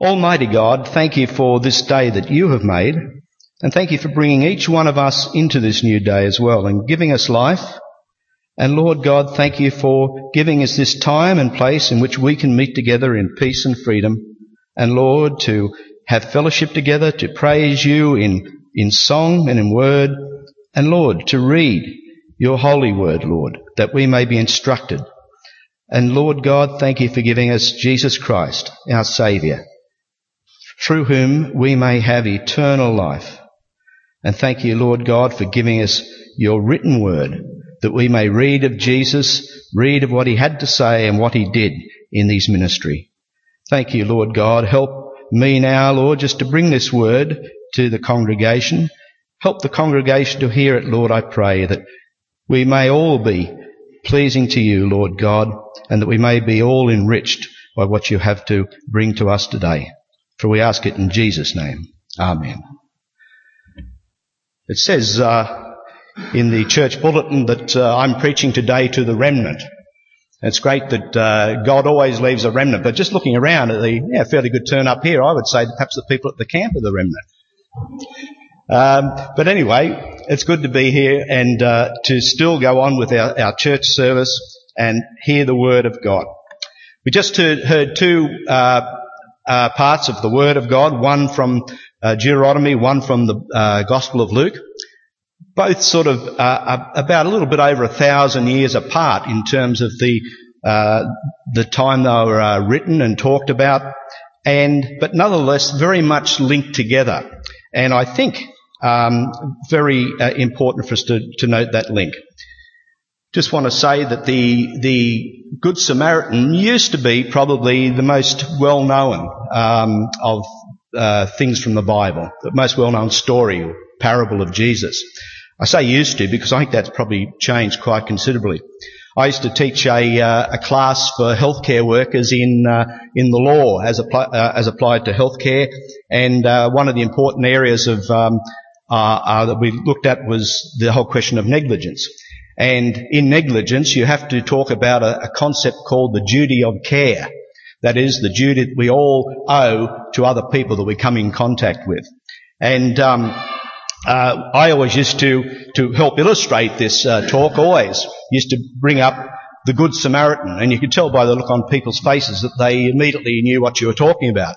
Almighty God, thank you for this day that you have made, and thank you for bringing each one of us into this new day as well and giving us life. And Lord God, thank you for giving us this time and place in which we can meet together in peace and freedom. And Lord, to have fellowship together, to praise you in, in song and in word. And Lord, to read your holy word, Lord, that we may be instructed. And Lord God, thank you for giving us Jesus Christ, our Saviour through whom we may have eternal life. And thank you, Lord God, for giving us your written word that we may read of Jesus, read of what he had to say and what he did in his ministry. Thank you, Lord God. Help me now, Lord, just to bring this word to the congregation. Help the congregation to hear it, Lord, I pray, that we may all be pleasing to you, Lord God, and that we may be all enriched by what you have to bring to us today. For we ask it in Jesus' name. Amen. It says uh, in the church bulletin that uh, I'm preaching today to the remnant. It's great that uh, God always leaves a remnant, but just looking around at the yeah, fairly good turn up here, I would say perhaps the people at the camp are the remnant. Um, but anyway, it's good to be here and uh, to still go on with our, our, church service and hear the word of God. We just heard, heard two uh, uh, parts of the Word of God, one from uh, Deuteronomy, one from the uh, Gospel of Luke. Both sort of uh, about a little bit over a thousand years apart in terms of the uh, the time they were uh, written and talked about, and but nonetheless very much linked together. And I think um, very important for us to, to note that link. Just want to say that the the Good Samaritan used to be probably the most well known um, of uh, things from the Bible, the most well known story or parable of Jesus. I say used to because I think that's probably changed quite considerably. I used to teach a, uh, a class for healthcare workers in uh, in the law as, apply, uh, as applied to healthcare, and uh, one of the important areas of um, uh, that we looked at was the whole question of negligence. And in negligence, you have to talk about a, a concept called the duty of care. That is the duty that we all owe to other people that we come in contact with. And um, uh, I always used to to help illustrate this uh, talk. Always used to bring up the Good Samaritan, and you could tell by the look on people's faces that they immediately knew what you were talking about.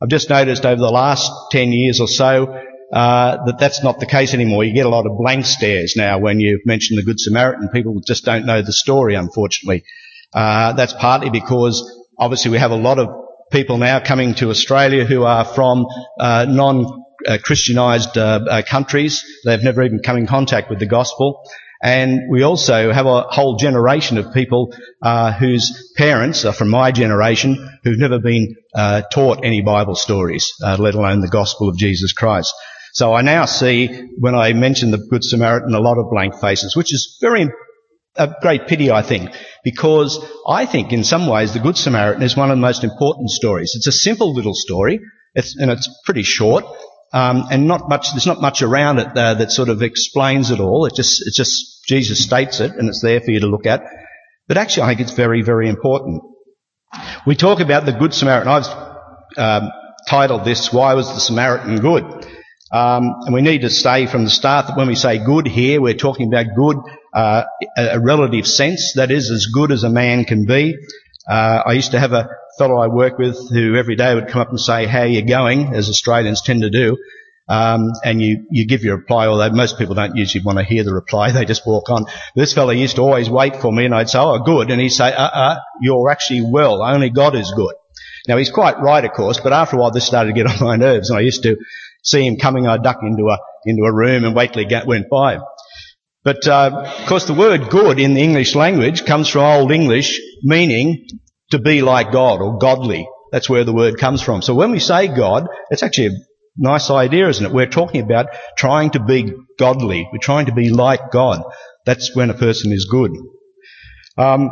I've just noticed over the last ten years or so uh, that that's not the case anymore. You get a lot of blank stares now when you mention the Good Samaritan. People just don't know the story, unfortunately. Uh, that's partly because obviously we have a lot of people now coming to Australia who are from uh, non-Christianized uh, uh, countries. They've never even come in contact with the gospel. And we also have a whole generation of people uh, whose parents are from my generation who've never been uh, taught any Bible stories, uh, let alone the gospel of Jesus Christ. So I now see, when I mention the Good Samaritan, a lot of blank faces, which is very a great pity, I think, because I think in some ways the Good Samaritan is one of the most important stories. It's a simple little story, it's, and it's pretty short, um, and not much. There's not much around it uh, that sort of explains it all. It just, it's just Jesus states it, and it's there for you to look at. But actually, I think it's very, very important. We talk about the Good Samaritan. I've um, titled this "Why Was the Samaritan Good?" Um, and we need to say from the start that when we say good here, we're talking about good, uh, a relative sense, that is as good as a man can be. Uh, I used to have a fellow I work with who every day would come up and say, how are you going, as Australians tend to do. Um, and you, you give your reply, although most people don't usually want to hear the reply, they just walk on. This fellow used to always wait for me and I'd say, oh, good. And he'd say, uh-uh, you're actually well. Only God is good. Now he's quite right, of course, but after a while this started to get on my nerves and I used to see him coming, I'd duck into a, into a room and wait till he went by. But, uh, of course the word good in the English language comes from Old English meaning to be like God or godly. That's where the word comes from. So when we say God, it's actually a nice idea, isn't it? We're talking about trying to be godly. We're trying to be like God. That's when a person is good. Um,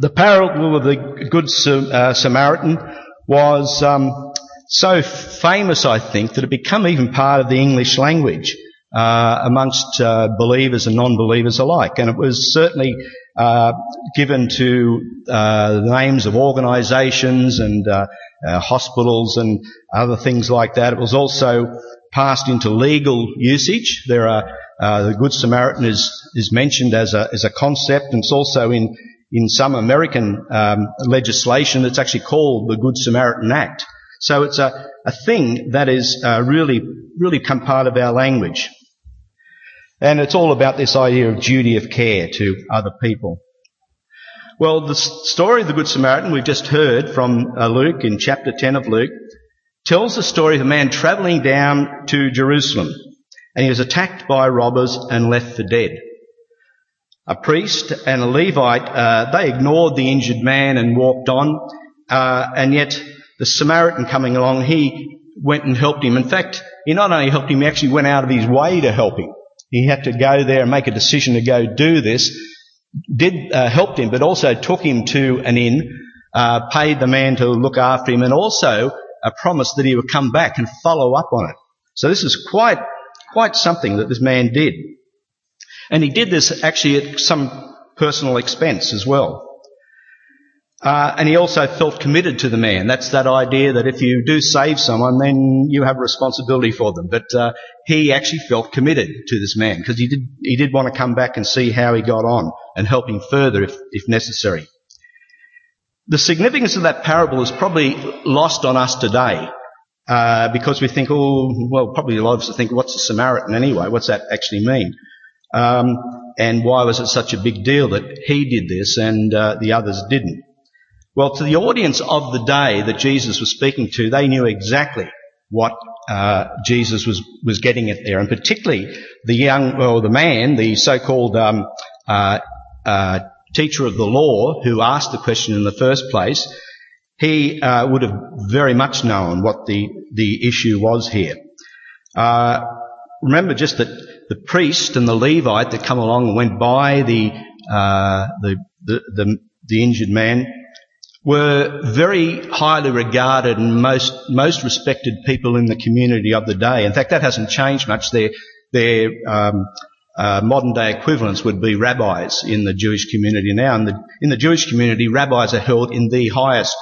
the parable of the Good uh, Samaritan was um, so famous, I think, that it became even part of the English language uh, amongst uh, believers and non-believers alike. And it was certainly uh, given to uh, the names of organisations and uh, uh, hospitals and other things like that. It was also passed into legal usage. There are uh, the Good Samaritan is is mentioned as a as a concept, and it's also in in some American um, legislation that's actually called the Good Samaritan Act. So it's a, a thing that is uh, really really become part of our language, and it's all about this idea of duty of care to other people. Well, the story of the Good Samaritan we've just heard from uh, Luke in chapter 10 of Luke tells the story of a man travelling down to Jerusalem and he was attacked by robbers and left for dead. A priest and a Levite, uh, they ignored the injured man and walked on, uh, and yet the Samaritan coming along, he went and helped him. In fact, he not only helped him, he actually went out of his way to help him. He had to go there and make a decision to go do this did uh, helped him, but also took him to an inn, uh, paid the man to look after him, and also uh, promised that he would come back and follow up on it. So this is quite quite something that this man did, and he did this actually at some personal expense as well. Uh, and he also felt committed to the man. That's that idea that if you do save someone, then you have responsibility for them. But uh, he actually felt committed to this man because he did he did want to come back and see how he got on and help him further if, if necessary. The significance of that parable is probably lost on us today uh, because we think, oh, well, probably a lot of us think, what's a Samaritan anyway? What's that actually mean? Um, and why was it such a big deal that he did this and uh, the others didn't? Well, to the audience of the day that Jesus was speaking to, they knew exactly what uh, Jesus was was getting at there, and particularly the young, well, the man, the so-called um, uh, uh, teacher of the law who asked the question in the first place. He uh, would have very much known what the the issue was here. Uh, remember just that the priest and the Levite that come along and went by the uh, the, the the the injured man were very highly regarded and most, most respected people in the community of the day. In fact, that hasn't changed much. Their, their um, uh, modern day equivalents would be rabbis in the Jewish community now. And the, in the Jewish community, rabbis are held in the highest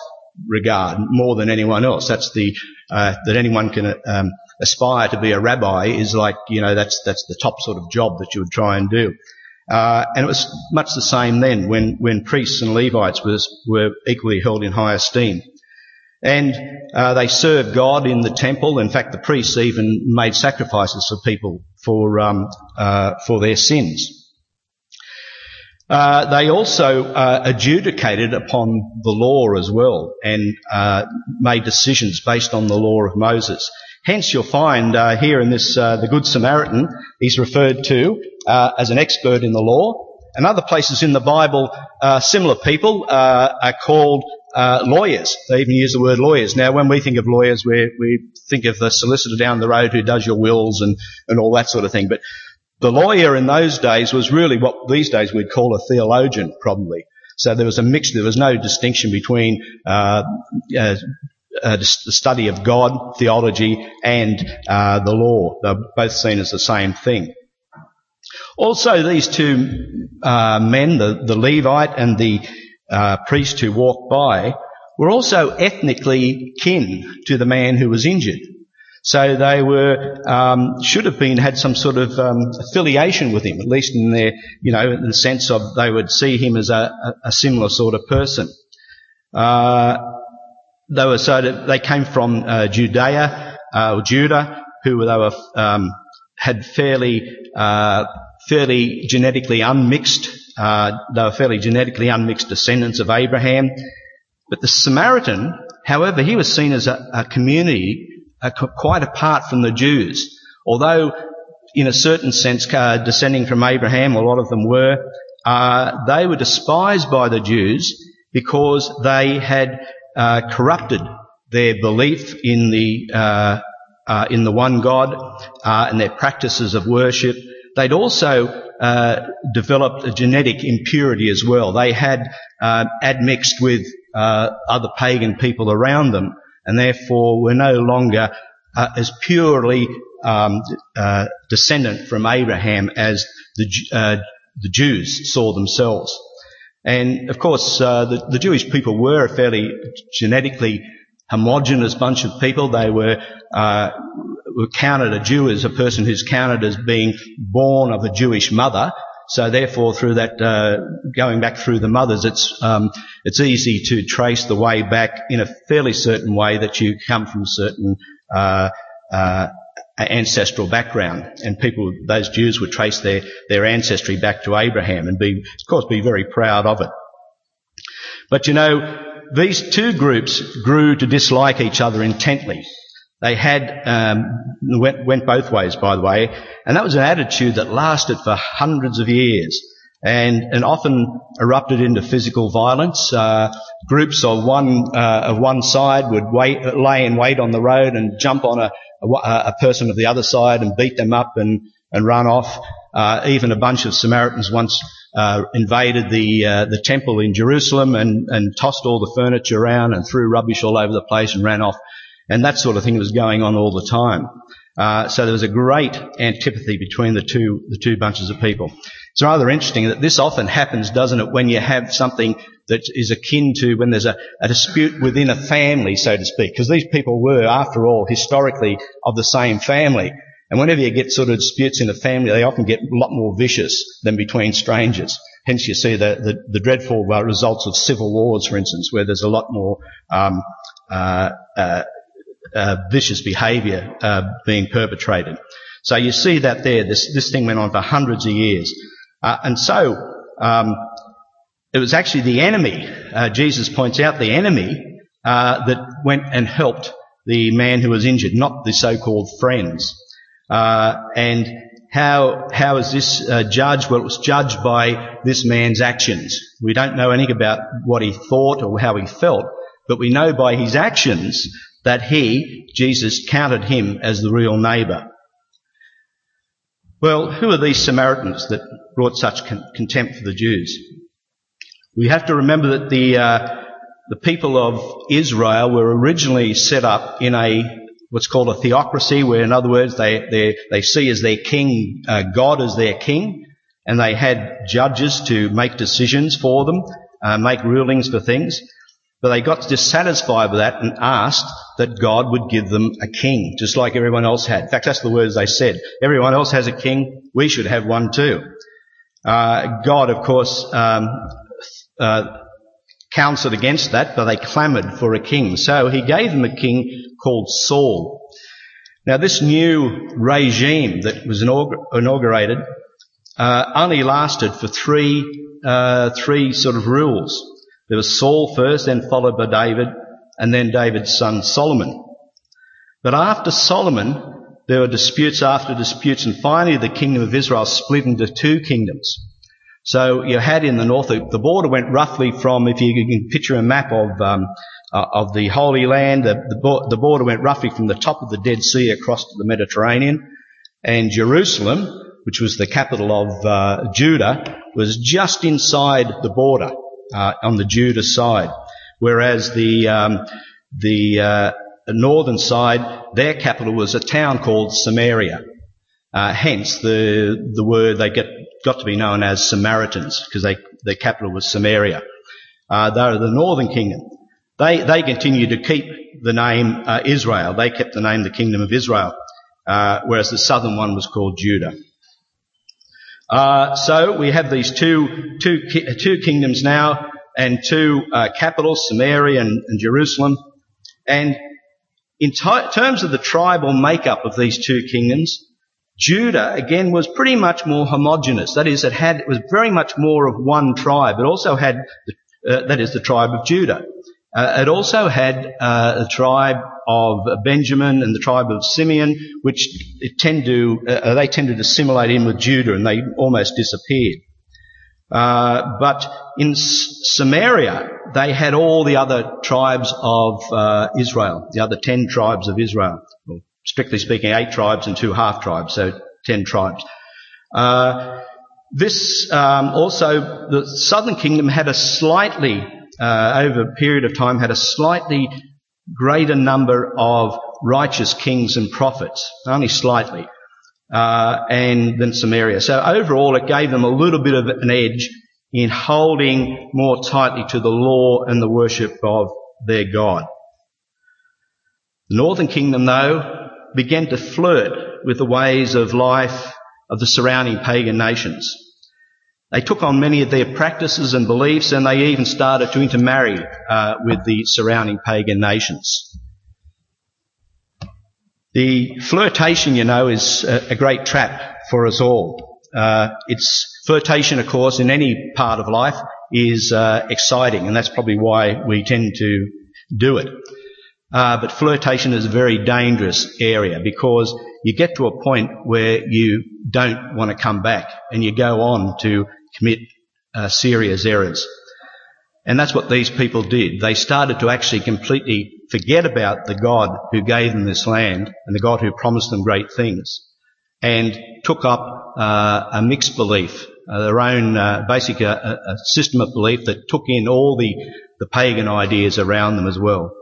regard, more than anyone else. That's the uh, that anyone can um, aspire to be a rabbi is like you know that's that's the top sort of job that you would try and do. Uh, and it was much the same then when, when priests and Levites was, were equally held in high esteem. And uh, they served God in the temple. In fact, the priests even made sacrifices for people for um, uh, for their sins. Uh, they also uh, adjudicated upon the law as well and uh, made decisions based on the law of Moses. Hence, you'll find uh, here in this, uh, the Good Samaritan, he's referred to uh, as an expert in the law. And other places in the Bible, uh, similar people uh, are called uh, lawyers. They even use the word lawyers. Now, when we think of lawyers, we, we think of the solicitor down the road who does your wills and, and all that sort of thing. But the lawyer in those days was really what these days we'd call a theologian, probably. So there was a mixture. There was no distinction between uh, uh, uh, the study of God, theology, and uh, the law. They're both seen as the same thing. Also, these two uh, men, the, the, Levite and the uh, priest who walked by, were also ethnically kin to the man who was injured. So they were um, should have been had some sort of um, affiliation with him, at least in their you know in the sense of they would see him as a, a similar sort of person. Uh, they were so they came from uh, Judea uh, or Judah, who they were um, had fairly uh, fairly genetically unmixed. Uh, they were fairly genetically unmixed descendants of Abraham. But the Samaritan, however, he was seen as a, a community quite apart from the Jews. Although, in a certain sense, uh, descending from Abraham, a lot of them were, uh, they were despised by the Jews because they had uh, corrupted their belief in the uh, uh, in the one God uh, and their practices of worship. They'd also uh, developed a genetic impurity as well. They had uh, admixed with other pagan people around them, and therefore were no longer as purely um, descendant from Abraham as the the Jews saw themselves. And of course, uh, the, the, Jewish people were a fairly genetically homogenous bunch of people. They were, uh, were counted, a Jew as a person who's counted as being born of a Jewish mother. So therefore, through that, uh, going back through the mothers, it's um, it's easy to trace the way back in a fairly certain way that you come from certain uh, uh, ancestral background, and people, those Jews would trace their their ancestry back to Abraham, and be, of course, be very proud of it. But you know, these two groups grew to dislike each other intently. They had um, went, went both ways, by the way, and that was an attitude that lasted for hundreds of years, and and often erupted into physical violence. Uh, groups of one uh, of one side would wait, lay in wait on the road and jump on a, a, a person of the other side and beat them up and and run off. Uh, even a bunch of Samaritans once uh, invaded the uh, the temple in Jerusalem and and tossed all the furniture around and threw rubbish all over the place and ran off. And that sort of thing was going on all the time. Uh, so there was a great antipathy between the two, the two bunches of people. It's rather interesting that this often happens, doesn't it, when you have something that is akin to when there's a, a dispute within a family, so to speak, because these people were, after all, historically of the same family. And whenever you get sort of disputes in a family, they often get a lot more vicious than between strangers. Hence, you see the, the, the dreadful uh, results of civil wars, for instance, where there's a lot more um, uh, uh, uh, vicious behaviour uh, being perpetrated. So you see that there. This this thing went on for hundreds of years, uh, and so um, it was actually the enemy. Uh, Jesus points out the enemy uh, that went and helped the man who was injured, not the so-called friends. and how how is this judged? Well, it was judged by this man's actions. We don't know anything about what he thought or how he felt, but we know by his actions that he, Jesus, counted him as the real neighbour. Well, who are these Samaritans that brought such con- contempt for the Jews? We have to remember that the uh, the people of Israel were originally set up in a what's called a theocracy, where in other words they they, they see as their king uh, God as their king, and they had judges to make decisions for them, uh, make rulings for things. But they got dissatisfied with that and asked that God would give them a king, just like everyone else had. In fact, that's the words they said. Everyone else has a king, we should have one too. Uh, God, of course, um, uh, counseled against that, but they clamoured for a king. So he gave them a king called Saul. Now, this new regime that was inaugurated uh, only lasted for three, uh, three sort of rules. There was Saul first, then followed by David, and then David's son Solomon. But after Solomon, there were disputes after disputes, and finally the kingdom of Israel split into two kingdoms. So you had in the north, the border went roughly from, if you can picture a map of um, uh, of the Holy Land, the, the, the, border went roughly from the top of the Dead Sea across to the Mediterranean, and Jerusalem, which was the capital of uh, Judah, was just inside the border uh, on the Judah side, whereas the um, the uh, northern side, their capital was a town called Samaria. Uh, hence the the word they get got to be known as Samaritans because they their capital was Samaria. Uh, they are the northern kingdom. They they continued to keep the name uh, Israel. They kept the name the kingdom of Israel, uh, whereas the southern one was called Judah. Uh, so we have these two, two, two kingdoms now and two uh, capitals, Samaria and, and, Jerusalem. And in t- terms of the tribal makeup of these two kingdoms, Judah again was pretty much more homogenous. That is, it had it was very much more of one tribe. It also had the, uh, that is the tribe of Judah. Uh, it also had uh, a tribe of Benjamin and the tribe of Simeon, which tend to uh, they tended to assimilate in with Judah, and they almost disappeared. Uh, but in Samaria, they had all the other tribes of uh, Israel, the other ten tribes of Israel. Well, strictly speaking, eight tribes and two half tribes, so ten tribes. Uh, this um, also, the southern kingdom had a slightly uh, over a period of time had a slightly greater number of righteous kings and prophets, only slightly, uh, and than Samaria. So overall, it gave them a little bit of an edge in holding more tightly to the law and the worship of their God. The northern kingdom, though, began to flirt with the ways of life of the surrounding pagan nations. They took on many of their practices and beliefs and they even started to intermarry uh, with the surrounding pagan nations. The flirtation, you know, is a, a great trap for us all. Uh, it's flirtation, of course, in any part of life is uh, exciting, and that's probably why we tend to do it. Uh, but flirtation is a very dangerous area because you get to a point where you don't want to come back and you go on to commit uh, serious errors. And that's what these people did. They started to actually completely forget about the God who gave them this land and the God who promised them great things and took up uh, a mixed belief, uh, their own uh, basic uh, a system of belief that took in all the, the pagan ideas around them as well.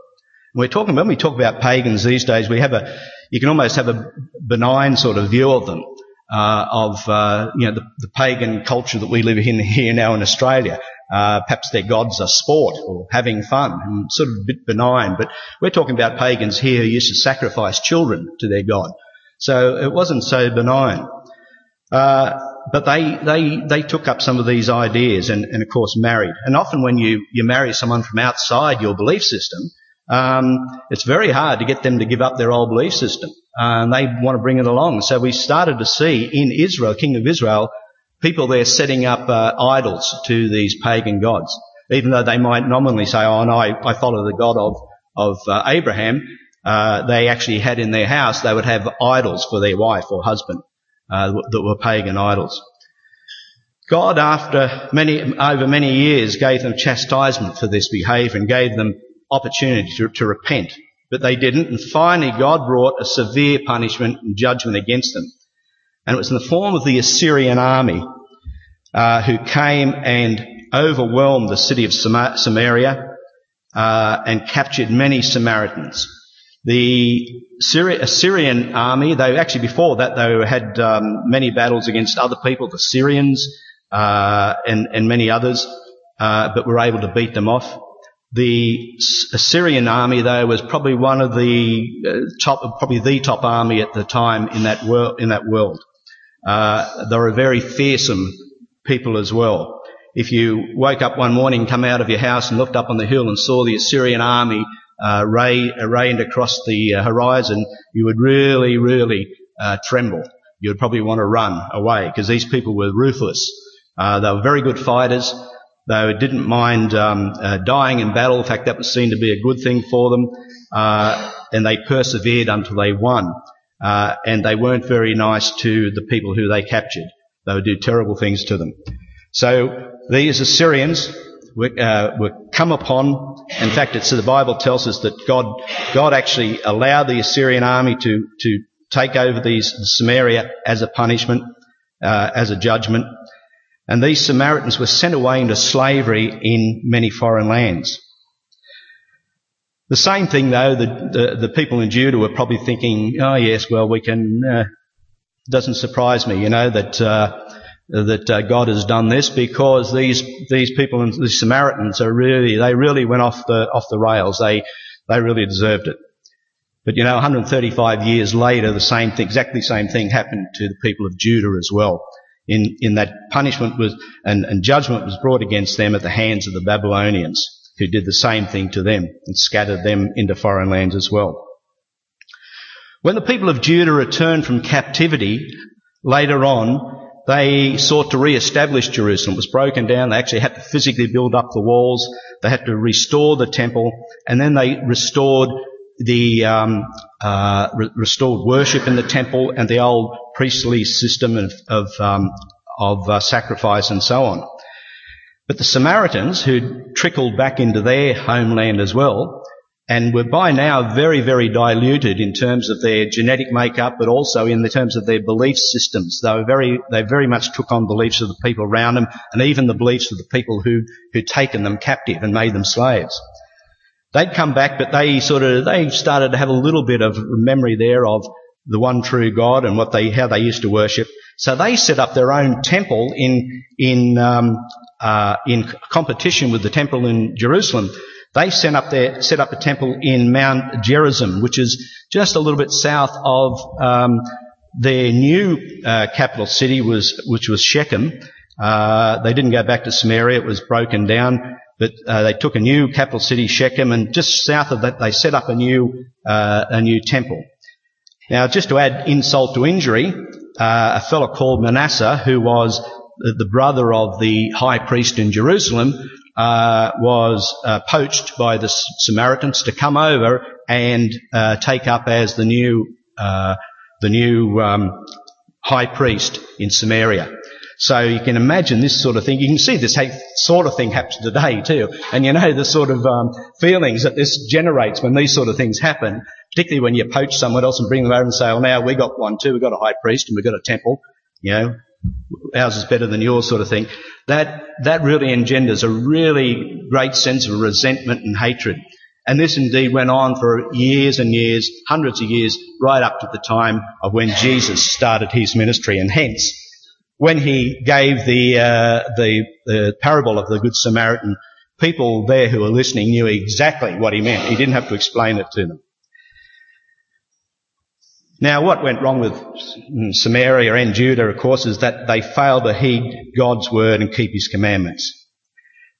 We're talking, when we talk about pagans these days, we have a, you can almost have a benign sort of view of them. Uh, of uh, you know the, the, pagan culture that we live in here now in Australia. Uh, perhaps their gods are sport or having fun, and sort of a bit benign. But we're talking about pagans here who used to sacrifice children to their god, so it wasn't so benign. Uh, but they they they took up some of these ideas and, and of course married. And often when you you marry someone from outside your belief system, um, it's very hard to get them to give up their old belief system. Uh, and they want to bring it along. So we started to see in Israel, King of Israel, people there setting up uh, idols to these pagan gods. Even though they might nominally say, oh, no, I, I follow the God of, of uh, Abraham, uh, they actually had in their house, they would have idols for their wife or husband uh, that were pagan idols. God, after many, over many years, gave them chastisement for this behaviour and gave them opportunity to, to repent, but they didn't. And finally, God brought a severe punishment and judgment against them. And it was in the form of the Assyrian army uh, who came and overwhelmed the city of Samaria uh, and captured many Samaritans. The Assyrian army, they actually before that they had um, many battles against other people, the Syrians uh, and, and, many others, uh, but were able to beat them off. The Assyrian army, though, was probably one of the uh, top, probably the top army at the time in that world. In that world, uh, they were very fearsome people as well. If you woke up one morning, come out of your house, and looked up on the hill and saw the Assyrian army uh, ray, arrayed across the uh, horizon, you would really, really uh, tremble. You would probably want to run away because these people were ruthless. Uh, they were very good fighters. They didn't mind um, uh, dying in battle. In fact, that was seen to be a good thing for them. Uh, and they persevered until they won. Uh, and they weren't very nice to the people who they captured. They would do terrible things to them. So these Assyrians were, uh, were come upon. In fact, it's the Bible tells us that God God actually allowed the Assyrian army to to take over these Samaria as a punishment, uh, as a judgment. And these Samaritans were sent away into slavery in many foreign lands. The same thing though, the, the, the people in Judah were probably thinking, oh yes, well we can, uh, doesn't surprise me, you know, that, uh, that uh, God has done this because these, these people, the Samaritans are really, they really went off the, off the rails. They, they really deserved it. But you know, 135 years later, the same exactly the same thing happened to the people of Judah as well in, in that punishment was, and, and judgment was brought against them at the hands of the Babylonians, who did the same thing to them and scattered them into foreign lands as well. When the people of Judah returned from captivity later on, they sought to re-establish Jerusalem. It was broken down. They actually had to physically build up the walls. They had to restore the temple, and then they restored the um, uh, re- restored worship in the temple and the old priestly system of of, um, of uh, sacrifice and so on. But the Samaritans, who trickled back into their homeland as well, and were by now very, very diluted in terms of their genetic makeup, but also in the terms of their belief systems. They were very, they very much took on beliefs of the people around them, and even the beliefs of the people who who'd taken them captive and made them slaves. They'd come back, but they sort of, they started to have a little bit of memory there of the one true God and what they, how they used to worship. So they set up their own temple in, in, um, uh, in competition with the temple in Jerusalem. They set up their, set up a temple in Mount Gerizim, which is just a little bit south of um, their new uh, capital city, was which was Shechem. Uh, they didn't go back to Samaria; it was broken down. But uh, they took a new capital city, Shechem, and just south of that, they set up a new uh, a new temple. Now, just to add insult to injury, uh, a fellow called Manasseh, who was the brother of the high priest in Jerusalem, uh, was uh, poached by the Samaritans to come over and uh, take up as the new uh, the new um, high priest in Samaria. So you can imagine this sort of thing. You can see this sort of thing happens today too, and you know the sort of um, feelings that this generates when these sort of things happen. Particularly when you poach someone else and bring them over and say, "Well, now we got one too. We've got a high priest and we've got a temple." You know, ours is better than yours, sort of thing. That that really engenders a really great sense of resentment and hatred. And this indeed went on for years and years, hundreds of years, right up to the time of when Jesus started his ministry. And hence, when he gave the, uh, the, the parable of the Good Samaritan, people there who were listening knew exactly what he meant. He didn't have to explain it to them. Now, what went wrong with Samaria and Judah, of course, is that they failed to heed God's word and keep His commandments.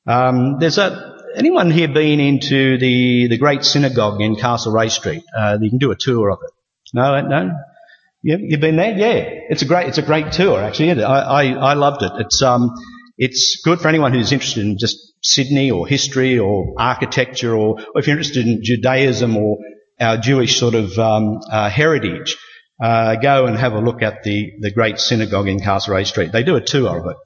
Um, there's a anyone here been into the the great synagogue in Castle Castlereagh Street? Uh, you can do a tour of it. No, no. You, you've been there? Yeah, it's a great it's a great tour actually. I I, I loved it. It's um it's good for anyone who's interested in just Sydney or history or architecture or, or if you're interested in Judaism or our Jewish sort of um, uh, heritage, uh, go and have a look at the, the great synagogue in Castlereagh Street. They do a tour of it.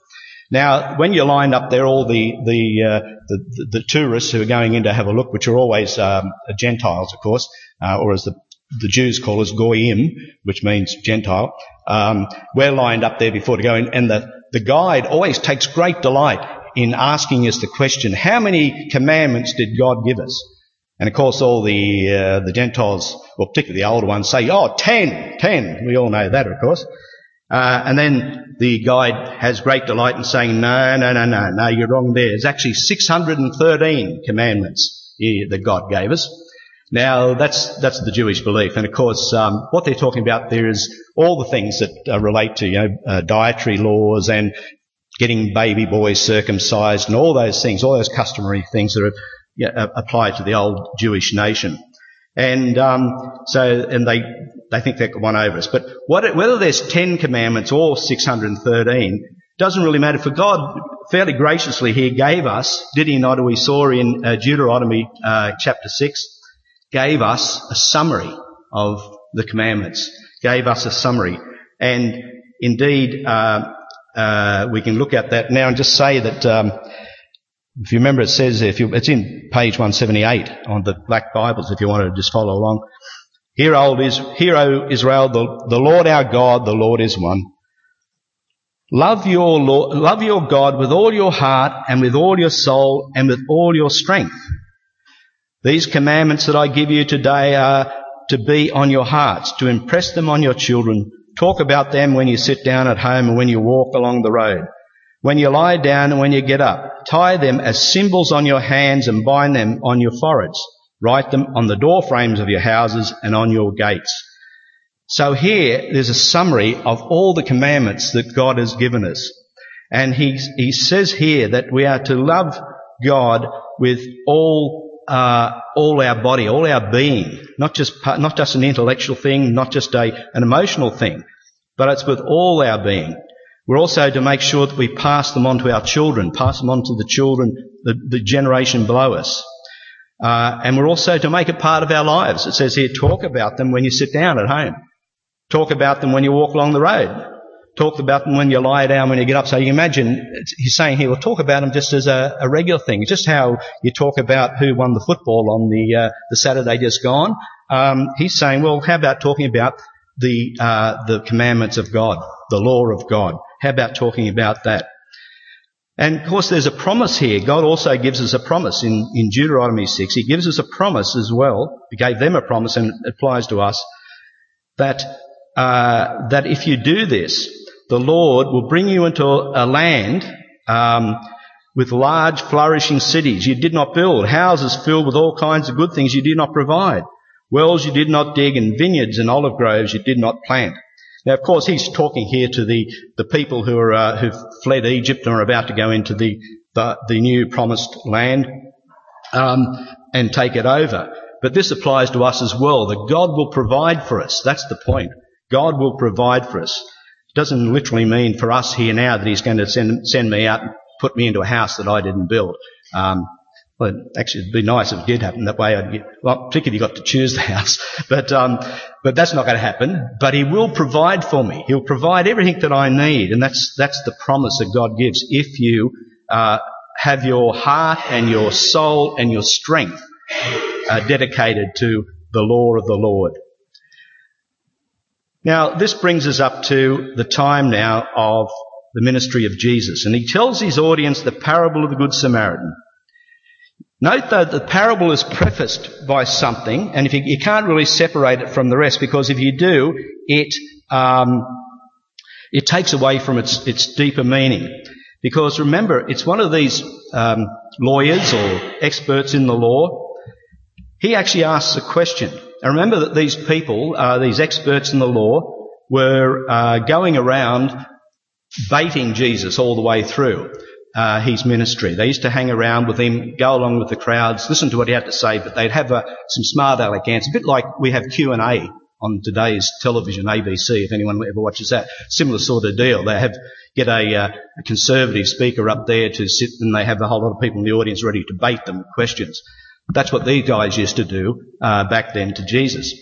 Now, when you're lined up there, all the the, uh, the, the tourists who are going in to have a look, which are always um, Gentiles, of course, uh, or as the the Jews call us goyim, which means Gentile. Um, we're lined up there before to go in, and the the guide always takes great delight in asking us the question: How many commandments did God give us? And of course, all the uh, the Gentiles, well, particularly the older ones, say, "Oh, ten, ten." We all know that, of course. Uh, and then the guide has great delight in saying, "No, no, no, no, no, you're wrong. There. There's actually 613 commandments that God gave us." Now, that's that's the Jewish belief, and of course, um, what they're talking about there is all the things that uh, relate to you know uh, dietary laws and getting baby boys circumcised and all those things, all those customary things that are applied to the old Jewish nation. And um, so, and they they think they've won over us. But what, whether there's ten commandments or 613 doesn't really matter. For God, fairly graciously, He gave us, did He not? We saw in uh, Deuteronomy uh, chapter six, gave us a summary of the commandments. Gave us a summary, and indeed, uh, uh we can look at that now and just say that. Um, if you remember, it says, if you, it's in page 178 on the black Bibles, if you want to just follow along. Hear, old is, hear, O Israel, the, the Lord our God, the Lord is one. Love your Lord, love your God with all your heart and with all your soul and with all your strength. These commandments that I give you today are to be on your hearts, to impress them on your children. Talk about them when you sit down at home and when you walk along the road when you lie down and when you get up. Tie them as symbols on your hands and bind them on your foreheads. Write them on the door frames of your houses and on your gates. So here, there's a summary of all the commandments that God has given us. And he, he says here that we are to love God with all, uh, all our body, all our being. Not just, not just an intellectual thing, not just a, an emotional thing, but it's with all our being. We're also to make sure that we pass them on to our children, pass them on to the children, the, the generation below us. Uh, and we're also to make it part of our lives. It says here, talk about them when you sit down at home. Talk about them when you walk along the road. Talk about them when you lie down, when you get up. So you imagine, he's saying he will talk about them just as a, a regular thing. Just how you talk about who won the football on the, uh, the Saturday just gone. Um, he's saying, well, how about talking about the, uh, the commandments of God, the law of God? How about talking about that? And of course, there's a promise here. God also gives us a promise in, in Deuteronomy 6. He gives us a promise as well. He gave them a promise and it applies to us that, uh, that if you do this, the Lord will bring you into a land, um, with large flourishing cities you did not build, houses filled with all kinds of good things you did not provide, wells you did not dig, and vineyards and olive groves you did not plant. Now, of course, he's talking here to the, the people who are uh, who've fled Egypt and are about to go into the the, the new promised land um, and take it over. But this applies to us as well. That God will provide for us. That's the point. God will provide for us. Doesn't literally mean for us here now that He's going to send send me out and put me into a house that I didn't build. Um, well, actually, it'd be nice if it did happen that way. I'd get, well, particularly got to choose the house, but um, but that's not going to happen. But He will provide for me. He'll provide everything that I need, and that's that's the promise that God gives. If you uh, have your heart and your soul and your strength uh, dedicated to the law of the Lord. Now, this brings us up to the time now of the ministry of Jesus, and he tells his audience the parable of the Good Samaritan. Note though the parable is prefaced by something, and if you, you, can't really separate it from the rest, because if you do, it um, it takes away from its its deeper meaning. Because remember, it's one of these um, lawyers or experts in the law. He actually asks a question. Remember that these people, uh, these experts in the law, were uh, going around baiting Jesus all the way through uh, his ministry. They used to hang around with him, go along with the crowds, listen to what he had to say, but they'd have uh, some smart aleck answers, a bit like we have Q and A on today's television, ABC, if anyone ever watches that. Similar sort of deal. They have get a, uh, a, conservative speaker up there to sit and they have a whole lot of people in the audience ready to bait them with questions. That's what these guys used to do uh, back then to Jesus.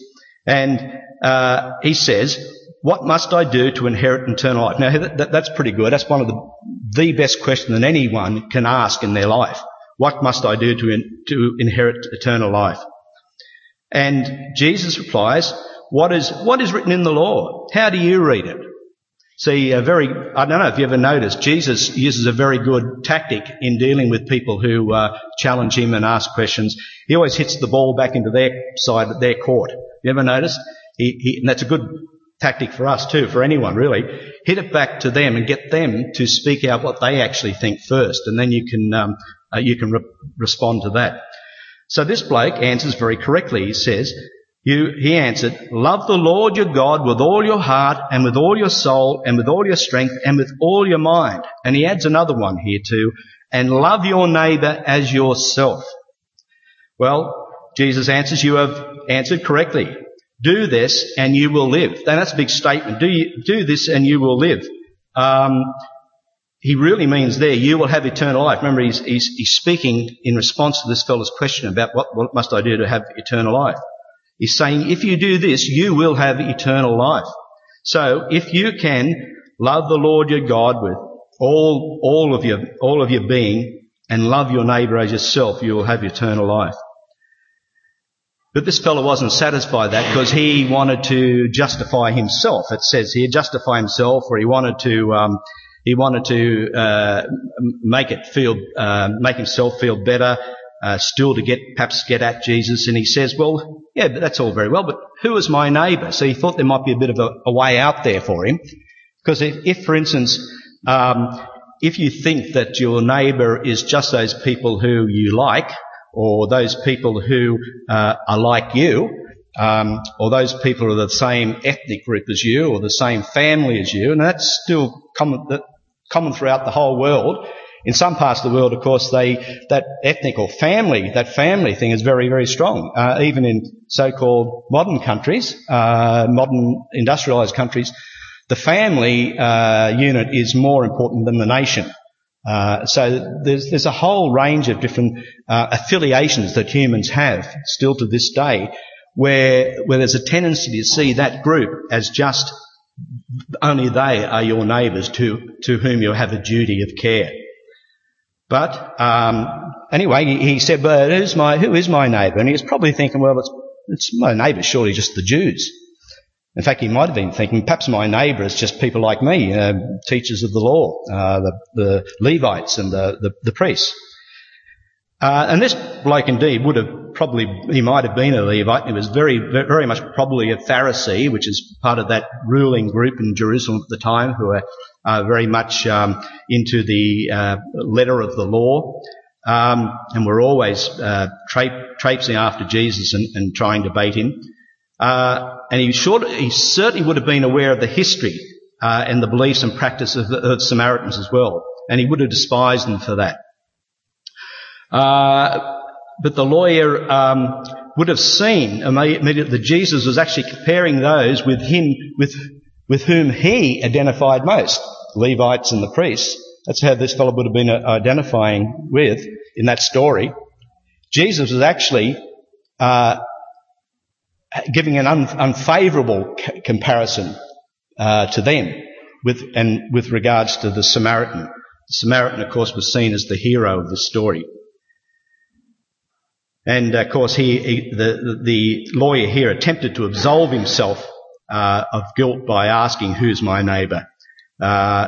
And uh, he says, what must I do to inherit eternal life? Now that, that's pretty good. That's one of the, the best question that anyone can ask in their life. What must I do to, in, to inherit eternal life? And Jesus replies, what is, what is written in the law? How do you read it? See, a very, I don't know if you ever noticed, Jesus uses a very good tactic in dealing with people who uh, challenge him and ask questions. He always hits the ball back into their side, their court. You ever noticed? He, he, and that's a good tactic for us too, for anyone really. Hit it back to them and get them to speak out what they actually think first, and then you can um, uh, you can re- respond to that. So this bloke answers very correctly. He says, you, he answered, Love the Lord your God with all your heart and with all your soul and with all your strength and with all your mind. And he adds another one here too, and love your neighbour as yourself. Well, Jesus answers, you have answered correctly. Do this and you will live. And that's a big statement. Do, you, do this and you will live. Um, he really means there, you will have eternal life. Remember, he's, he's, he's speaking in response to this fellow's question about what, what must I do to have eternal life. He's saying if you do this, you will have eternal life. So if you can love the Lord your God with all, all of your, all of your being and love your neighbour as yourself, you will have eternal life. But this fellow wasn't satisfied that because he wanted to justify himself. It says here, justify himself, or he wanted to, um, he wanted to uh, make it feel, uh, make himself feel better uh, still to get perhaps get at Jesus, and he says, "Well, yeah, but that's all very well, but who is my neighbour? So he thought there might be a bit of a, a way out there for him, because if, if for instance, um, if you think that your neighbour is just those people who you like, or those people who uh, are like you, um, or those people are the same ethnic group as you, or the same family as you, and that's still common, common throughout the whole world. In some parts of the world, of course, they, that ethnic or family, that family thing is very, very strong. Uh, even in so-called modern countries, uh, modern industrialized countries, the family uh, unit is more important than the nation. Uh, so there's, there's a whole range of different uh, affiliations that humans have still to this day, where where there's a tendency to see that group as just only they are your neighbours to to whom you have a duty of care. But um, anyway, he, he said, "But who's my who is my neighbour?" And he was probably thinking, "Well, it's it's my neighbour, surely just the Jews." In fact, he might have been thinking, perhaps my neighbour is just people like me, uh, teachers of the law, uh, the, the, Levites and the, the, the priests. Uh, and this bloke indeed would have probably, he might have been a Levite. He was very, very much probably a Pharisee, which is part of that ruling group in Jerusalem at the time who were very much um, into the uh, letter of the law, um, and were always uh, tra- traipsing after Jesus and, and trying to bait him. Uh, and he, he certainly would have been aware of the history uh, and the beliefs and practice of of Samaritans as well, and he would have despised them for that. Uh, but the lawyer um, would have seen immediately that Jesus was actually comparing those with him, with with whom he identified most, Levites and the priests. That's how this fellow would have been uh, identifying with in that story. Jesus was actually uh, giving an un- unfavourable c- comparison uh, to them with and with regards to the Samaritan. The Samaritan, of course, was seen as the hero of the story. And of course, he, he the, the lawyer here attempted to absolve himself uh, of guilt by asking, "Who's my neighbour?" Uh,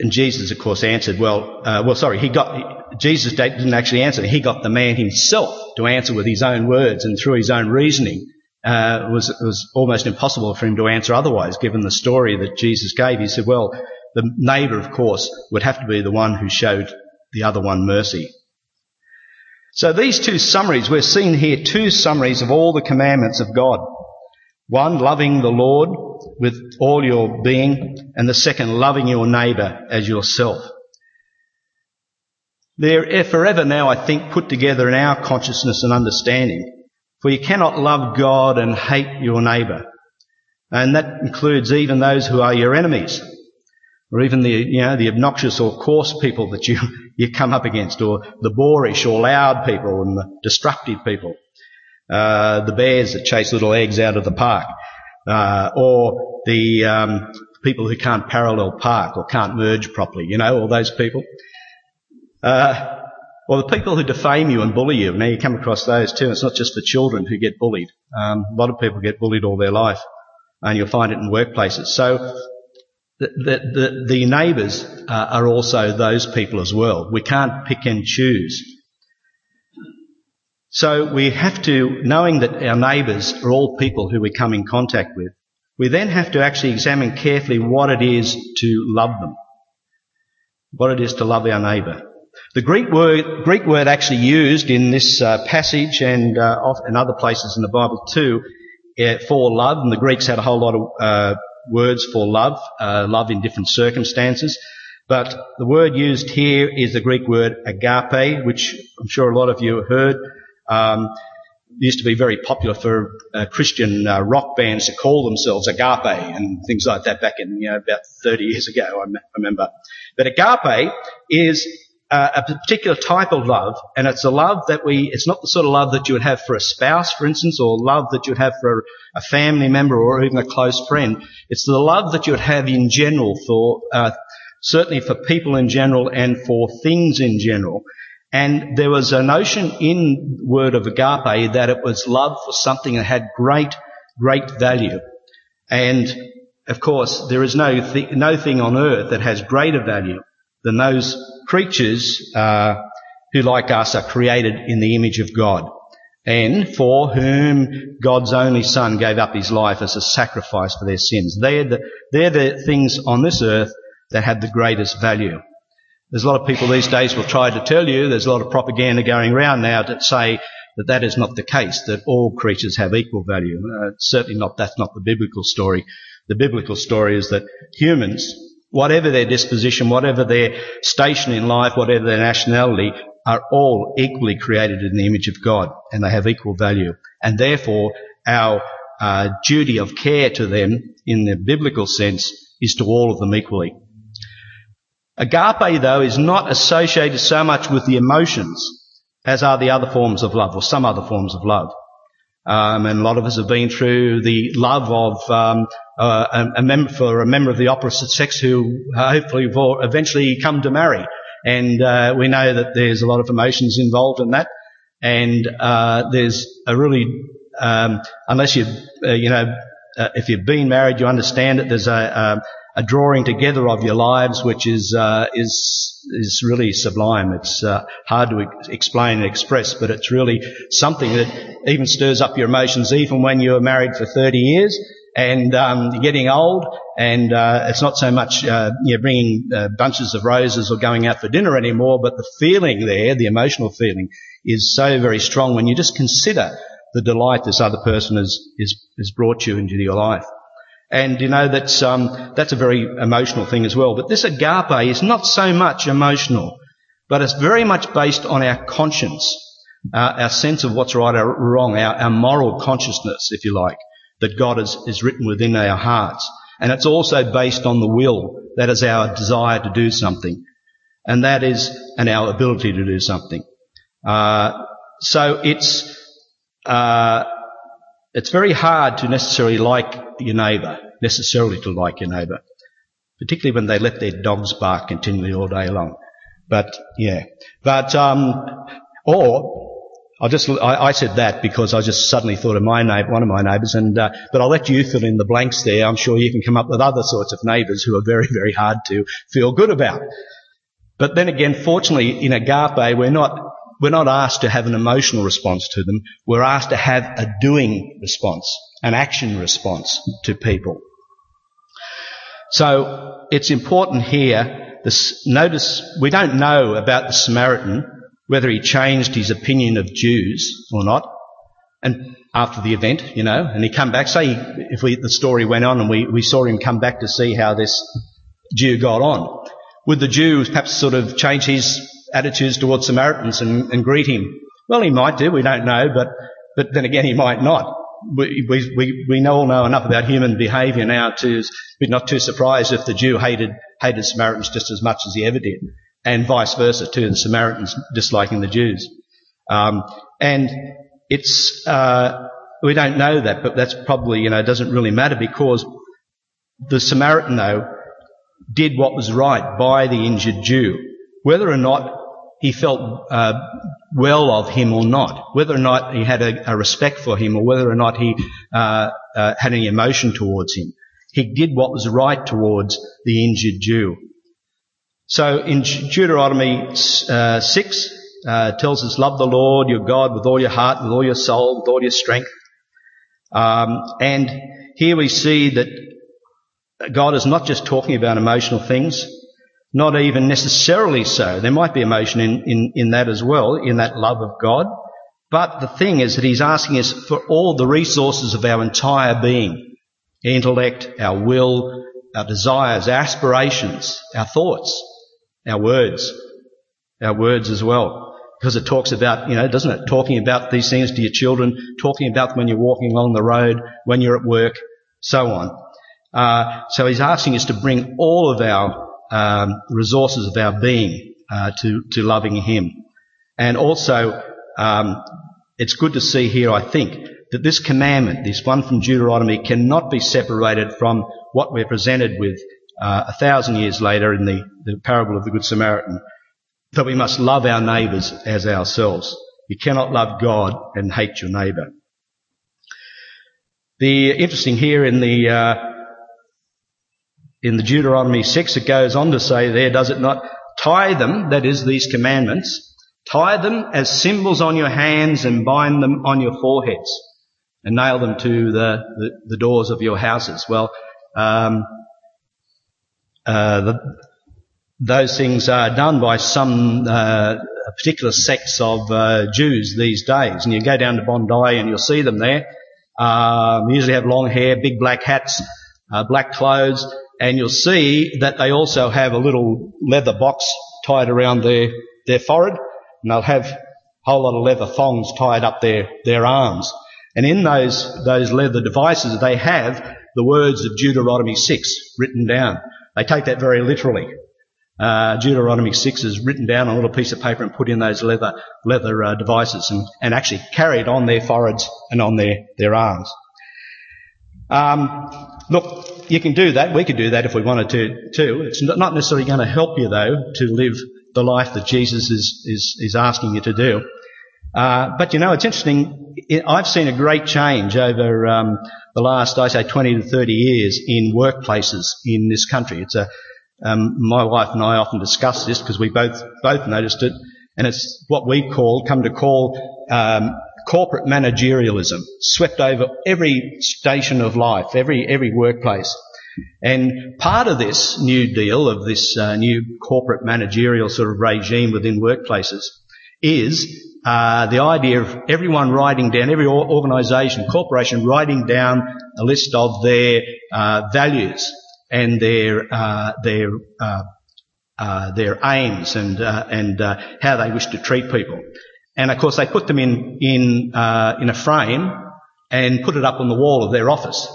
and Jesus, of course, answered, "Well, uh, well, sorry, he got Jesus didn't actually answer. He got the man himself to answer with his own words and through his own reasoning." Uh, was was almost impossible for him to answer otherwise, given the story that Jesus gave. He said, "Well, the neighbour, of course, would have to be the one who showed the other one mercy." So these two summaries, we're seeing here two summaries of all the commandments of God. One, loving the Lord with all your being, and the second, loving your neighbour as yourself. They're forever now, I think, put together in our consciousness and understanding. For you cannot love God and hate your neighbour. And that includes even those who are your enemies or even the, you know, the obnoxious or coarse people that you, you come up against, or the boorish or loud people and the destructive people, uh, the bears that chase little eggs out of the park, uh, or the um, people who can't parallel park or can't merge properly, you know, all those people. Uh, or the people who defame you and bully you. Now you come across those too. It's not just for children who get bullied. Um, a lot of people get bullied all their life, and you'll find it in workplaces. So the, the, the neighbours uh, are also those people as well. We can't pick and choose. So we have to, knowing that our neighbours are all people who we come in contact with, we then have to actually examine carefully what it is to love them. What it is to love our neighbour. The Greek word, Greek word actually used in this uh, passage and uh, in other places in the Bible too uh, for love, and the Greeks had a whole lot of uh, words for love, uh, love in different circumstances. But the word used here is the Greek word agape, which I'm sure a lot of you have heard. Um, used to be very popular for uh, Christian uh, rock bands to call themselves agape and things like that back in you know about 30 years ago. I remember. But agape is uh, a particular type of love, and it's a love that we, it's not the sort of love that you would have for a spouse, for instance, or love that you would have for a family member or even a close friend. It's the love that you would have in general for, uh, certainly for people in general and for things in general. And there was a notion in word of agape that it was love for something that had great, great value. And of course, there is no, th- no thing on earth that has greater value than those creatures uh, who, like us, are created in the image of God and for whom God's only Son gave up his life as a sacrifice for their sins. They're the, they're the things on this earth that have the greatest value. There's a lot of people these days will try to tell you, there's a lot of propaganda going around now to say that that is not the case, that all creatures have equal value. Uh, certainly not, that's not the biblical story. The biblical story is that humans whatever their disposition, whatever their station in life, whatever their nationality, are all equally created in the image of God and they have equal value. And therefore, our uh, duty of care to them in the biblical sense is to all of them equally. Agape, though, is not associated so much with the emotions as are the other forms of love or some other forms of love. Um, and a lot of us have been through the love of um, uh, a, member for a member of the opposite sex who hopefully will eventually come to marry. And uh, we know that there's a lot of emotions involved in that. And uh, there's a really, um, unless you, uh, you know, uh, if you've been married, you understand it. There's a, a, drawing together of your lives, which is uh, is is really sublime. It's uh, hard to ex- explain and express, but it's really something that even stirs up your emotions, even when you're married for 30 years and um, you're getting old, and uh, it's not so much uh, you know, bringing uh, bunches of roses or going out for dinner anymore, but the feeling there, the emotional feeling, is so very strong when you just consider the delight this other person has, has, has brought you into your life. And you know that's um, that's a very emotional thing as well. But this agape is not so much emotional, but it's very much based on our conscience, uh, our sense of what's right or wrong, our, our moral consciousness, if you like that God is, is written within our hearts. And it's also based on the will. That is our desire to do something. And that is, and our ability to do something. Uh, so it's, uh, it's very hard to necessarily like your neighbour, necessarily to like your neighbour, particularly when they let their dogs bark continually all day long. But yeah, but um, or I just I, I, said that because I just suddenly thought of my neighbour, one of my neighbours, and uh, but I'll let you fill in the blanks there. I'm sure you can come up with other sorts of neighbours who are very very hard to feel good about. But then again, fortunately, in agape, we're not we're not asked to have an emotional response to them. We're asked to have a doing response, an action response to people. So it's important here. This, notice we don't know about the Samaritan whether he changed his opinion of Jews or not. And after the event, you know, and he come back, say if we, the story went on and we, we saw him come back to see how this Jew got on, would the Jew perhaps sort of change his attitudes towards Samaritans and, and greet him? Well, he might do, we don't know, but, but then again, he might not. We, we, we, we all know enough about human behaviour now to be not too surprised if the Jew hated, hated Samaritans just as much as he ever did and vice versa too, the Samaritans disliking the Jews. Um, and it's, uh, we don't know that, but that's probably, you know, doesn't really matter because the Samaritan though did what was right by the injured Jew. Whether or not he felt uh, well of him or not, whether or not he had a, a respect for him or whether or not he uh, uh, had any emotion towards him, he did what was right towards the injured Jew. So in Deuteronomy uh, 6, uh, tells us, love the Lord your God with all your heart, with all your soul, with all your strength. Um, and here we see that God is not just talking about emotional things, not even necessarily so. There might be emotion in, in, in that as well, in that love of God. But the thing is that He's asking us for all the resources of our entire being. Intellect, our will, our desires, our aspirations, our thoughts our words, our words as well. Because it talks about, you know, doesn't it? Talking about these things to your children, talking about them when you're walking along the road, when you're at work, so on. Uh, so he's asking us to bring all of our um, resources of our being uh, to to loving Him, and also um, it's good to see here. I think that this commandment, this one from Deuteronomy, cannot be separated from what we're presented with uh, a thousand years later in the, the parable of the Good Samaritan, that we must love our neighbours as ourselves. You cannot love God and hate your neighbour. The interesting here in the uh, in the Deuteronomy six, it goes on to say there, does it not? Tie them, that is these commandments, tie them as symbols on your hands and bind them on your foreheads, and nail them to the the, the doors of your houses. Well, um, uh, the, those things are done by some uh, particular sects of uh, Jews these days. And you go down to Bondi and you'll see them there. Um, usually have long hair, big black hats, uh, black clothes, and you'll see that they also have a little leather box tied around their their forehead, and they'll have a whole lot of leather thongs tied up their their arms. And in those those leather devices, they have the words of Deuteronomy six written down. They take that very literally. Uh, Deuteronomy 6 is written down on a little piece of paper and put in those leather, leather uh, devices and, and actually carried on their foreheads and on their, their arms. Um, look, you can do that. We could do that if we wanted to too. It's not necessarily going to help you though to live the life that Jesus is, is, is asking you to do. Uh, but you know, it's interesting. I've seen a great change over um, the last, I say, 20 to 30 years in workplaces in this country. It's a, um, my wife and I often discuss this because we both both noticed it, and it's what we call come to call um, corporate managerialism swept over every station of life, every, every workplace. And part of this new deal, of this uh, new corporate managerial sort of regime within workplaces, is uh, the idea of everyone writing down, every organisation, corporation writing down a list of their uh, values and their uh, their uh, uh, their aims and and how they wish to treat people. And of course, they put them in in in a frame and put it up on the wall of their office.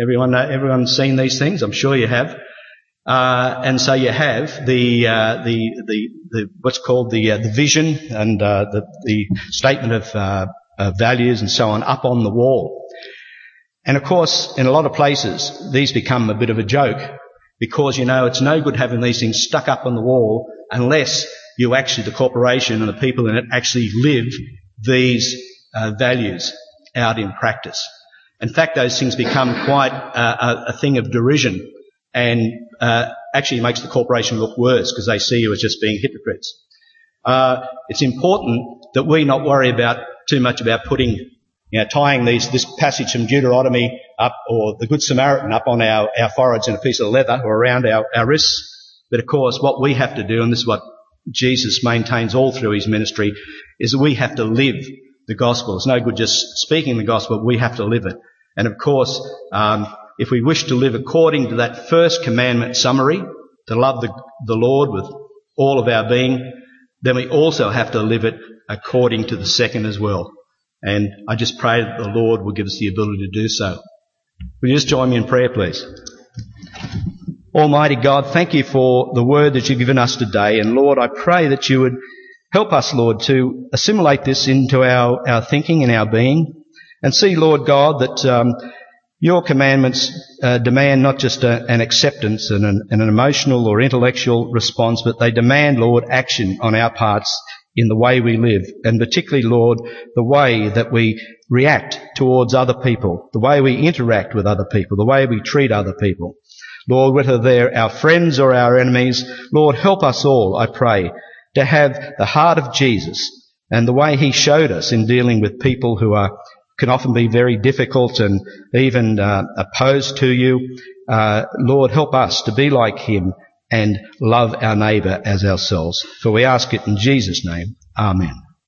Everyone, everyone's seen these things. I'm sure you have. Uh, and so you have the, uh, the, the, the, what's called the, uh, the vision and uh, the, the statement of uh, values and so on up on the wall. And of course, in a lot of places, these become a bit of a joke because, you know, it's no good having these things stuck up on the wall unless you actually, the corporation and the people in it actually live these uh, values out in practice. In fact, those things become quite a, a thing of derision and uh, actually makes the corporation look worse because they see you as just being hypocrites. Uh, it's important that we not worry about too much about putting, you know, tying these this passage from Deuteronomy up or the Good Samaritan up on our, our foreheads in a piece of leather or around our, our wrists. But of course, what we have to do, and this is what Jesus maintains all through his ministry, is that we have to live the gospel. It's no good just speaking the gospel, we have to live it. And of course, um, if we wish to live according to that first commandment summary, to love the, the Lord with all of our being, then we also have to live it according to the second as well. And I just pray that the Lord will give us the ability to do so. Will you just join me in prayer, please? Almighty God, thank you for the word that you've given us today. And Lord, I pray that you would help us, Lord, to assimilate this into our, our thinking and our being. And see, Lord God, that um, your commandments uh, demand not just a, an acceptance and an, and an emotional or intellectual response, but they demand, Lord, action on our parts in the way we live, and particularly, Lord, the way that we react towards other people, the way we interact with other people, the way we treat other people. Lord, whether they're our friends or our enemies, Lord, help us all, I pray, to have the heart of Jesus and the way he showed us in dealing with people who are can often be very difficult and even uh, opposed to you. Uh, Lord, help us to be like him and love our neighbour as ourselves. For we ask it in Jesus' name. Amen.